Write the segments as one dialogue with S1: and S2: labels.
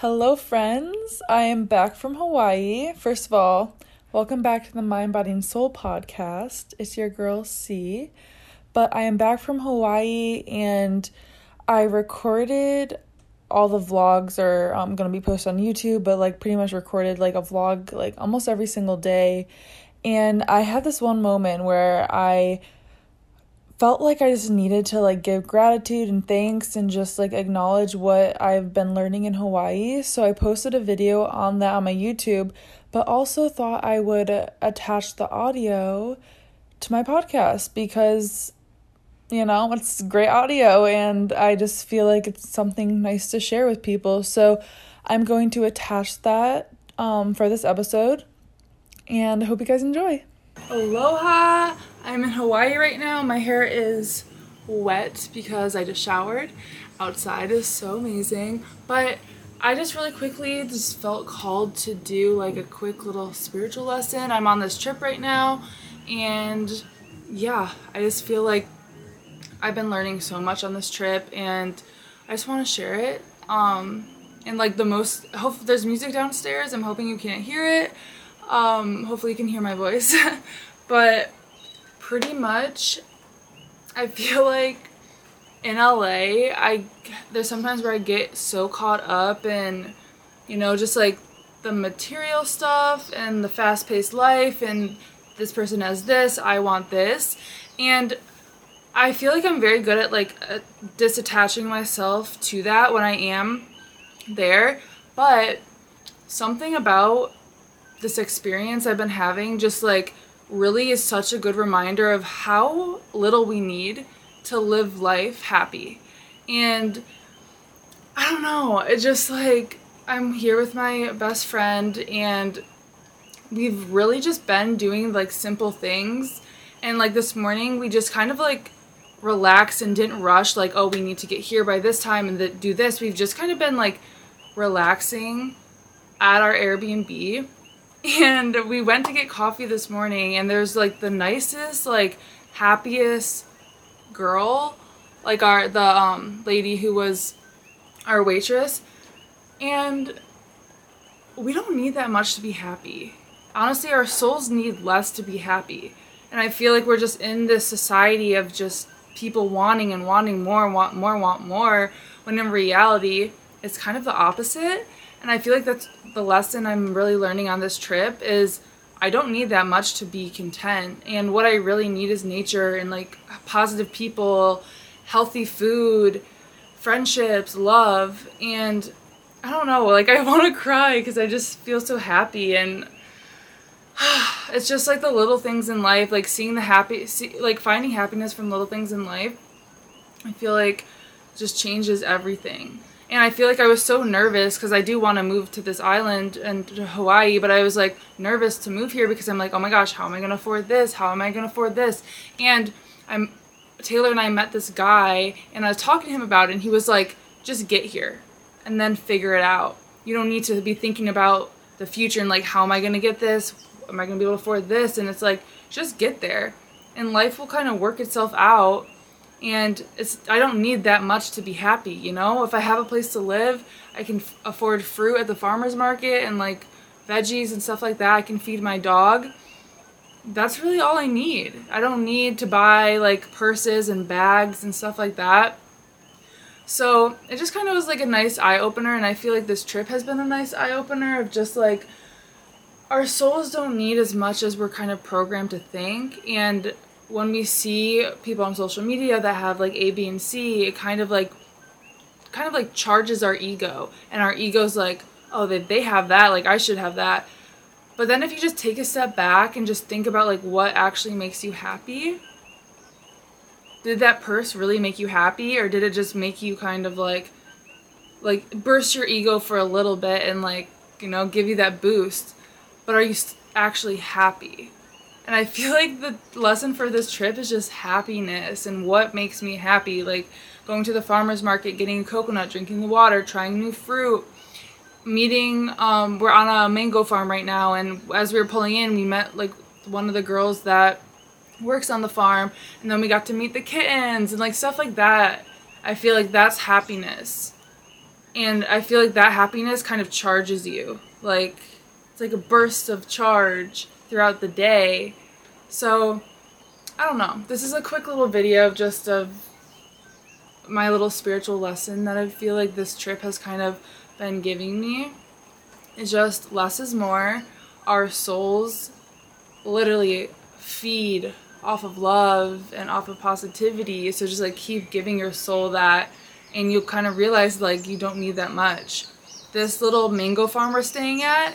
S1: Hello, friends. I am back from Hawaii. First of all, welcome back to the Mind, Body, and Soul podcast. It's your girl C. But I am back from Hawaii and I recorded all the vlogs are um, going to be posted on YouTube, but like pretty much recorded like a vlog like almost every single day. And I had this one moment where I felt like I just needed to like give gratitude and thanks and just like acknowledge what I've been learning in Hawaii. So I posted a video on that on my YouTube, but also thought I would attach the audio to my podcast because you know, it's great audio and I just feel like it's something nice to share with people. So I'm going to attach that um, for this episode and I hope you guys enjoy. Aloha! Hawaii right now. My hair is wet because I just showered. Outside is so amazing, but I just really quickly just felt called to do like a quick little spiritual lesson. I'm on this trip right now, and yeah, I just feel like I've been learning so much on this trip, and I just want to share it. Um, and like the most, hope there's music downstairs. I'm hoping you can't hear it. Um, hopefully you can hear my voice, but pretty much, I feel like in LA, I there's sometimes where I get so caught up in, you know, just like the material stuff and the fast-paced life and this person has this, I want this. And I feel like I'm very good at like uh, disattaching myself to that when I am there, but something about this experience I've been having just like really is such a good reminder of how little we need to live life happy. And I don't know, it just like I'm here with my best friend and we've really just been doing like simple things. And like this morning, we just kind of like relaxed and didn't rush, like, oh, we need to get here by this time and th- do this. We've just kind of been like relaxing at our Airbnb and we went to get coffee this morning and there's like the nicest like happiest girl like our the um lady who was our waitress. And we don't need that much to be happy. Honestly our souls need less to be happy. And i feel like we're just in this society of just people wanting and wanting more and want more want more when in reality it's kind of the opposite and I feel like that's the lesson I'm really learning on this trip is I don't need that much to be content. And what I really need is nature and like positive people, healthy food, friendships, love. And I don't know, like I want to cry because I just feel so happy and it's just like the little things in life, like seeing the happy, see, like finding happiness from little things in life. I feel like just changes everything and I feel like I was so nervous because I do want to move to this island and to Hawaii, but I was like nervous to move here because I'm like, oh my gosh, how am I gonna afford this? How am I gonna afford this? And I'm Taylor and I met this guy and I was talking to him about it and he was like, just get here and then figure it out. You don't need to be thinking about the future and like how am I gonna get this? Am I gonna be able to afford this? And it's like, just get there. And life will kind of work itself out and it's I don't need that much to be happy, you know? If I have a place to live, I can f- afford fruit at the farmers market and like veggies and stuff like that. I can feed my dog. That's really all I need. I don't need to buy like purses and bags and stuff like that. So, it just kind of was like a nice eye opener and I feel like this trip has been a nice eye opener of just like our souls don't need as much as we're kind of programmed to think and when we see people on social media that have like A, B, and C, it kind of like kind of like charges our ego. And our ego's like oh they, they have that. Like i should have that. But then if you just take a step back and just think about like what actually makes you happy did that purse really make you happy? Or did it just make you kind of like like burst your ego for a little bit and like you know give you that boost? But are you actually happy and I feel like the lesson for this trip is just happiness and what makes me happy. Like going to the farmer's market, getting a coconut, drinking the water, trying new fruit, meeting. Um, we're on a mango farm right now, and as we were pulling in, we met like one of the girls that works on the farm, and then we got to meet the kittens and like stuff like that. I feel like that's happiness. And I feel like that happiness kind of charges you. Like it's like a burst of charge throughout the day. So I don't know. This is a quick little video just of my little spiritual lesson that I feel like this trip has kind of been giving me. It's just less is more. Our souls literally feed off of love and off of positivity. So just like keep giving your soul that and you'll kind of realize like you don't need that much. This little mango farm we're staying at,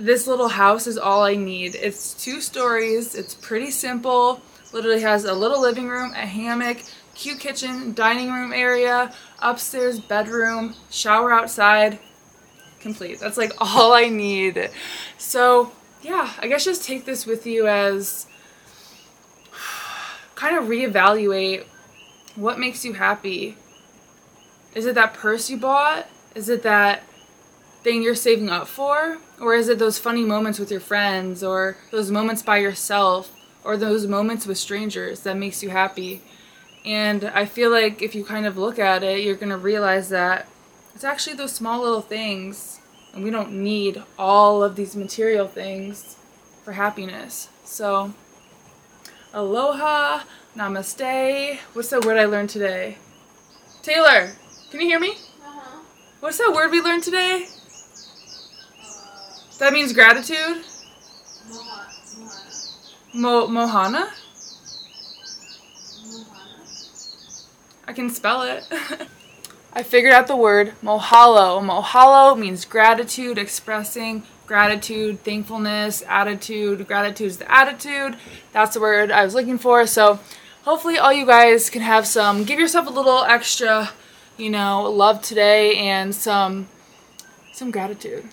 S1: this little house is all I need. It's two stories, it's pretty simple. Literally has a little living room, a hammock, cute kitchen, dining room area, upstairs bedroom, shower outside, complete. That's like all I need. So yeah, I guess just take this with you as kind of reevaluate what makes you happy. Is it that purse you bought? Is it that thing you're saving up for? Or is it those funny moments with your friends or those moments by yourself or those moments with strangers that makes you happy? And I feel like if you kind of look at it, you're going to realize that it's actually those small little things and we don't need all of these material things for happiness. So Aloha, namaste. What's that word I learned today? Taylor, can you hear me? Uh-huh. What's that word we learned today? That means gratitude? Mo Mohana? I can spell it. I figured out the word mahalo. Mahalo means gratitude, expressing gratitude, thankfulness, attitude. Gratitude is the attitude. That's the word I was looking for. So hopefully all you guys can have some, give yourself a little extra, you know, love today and some, some gratitude.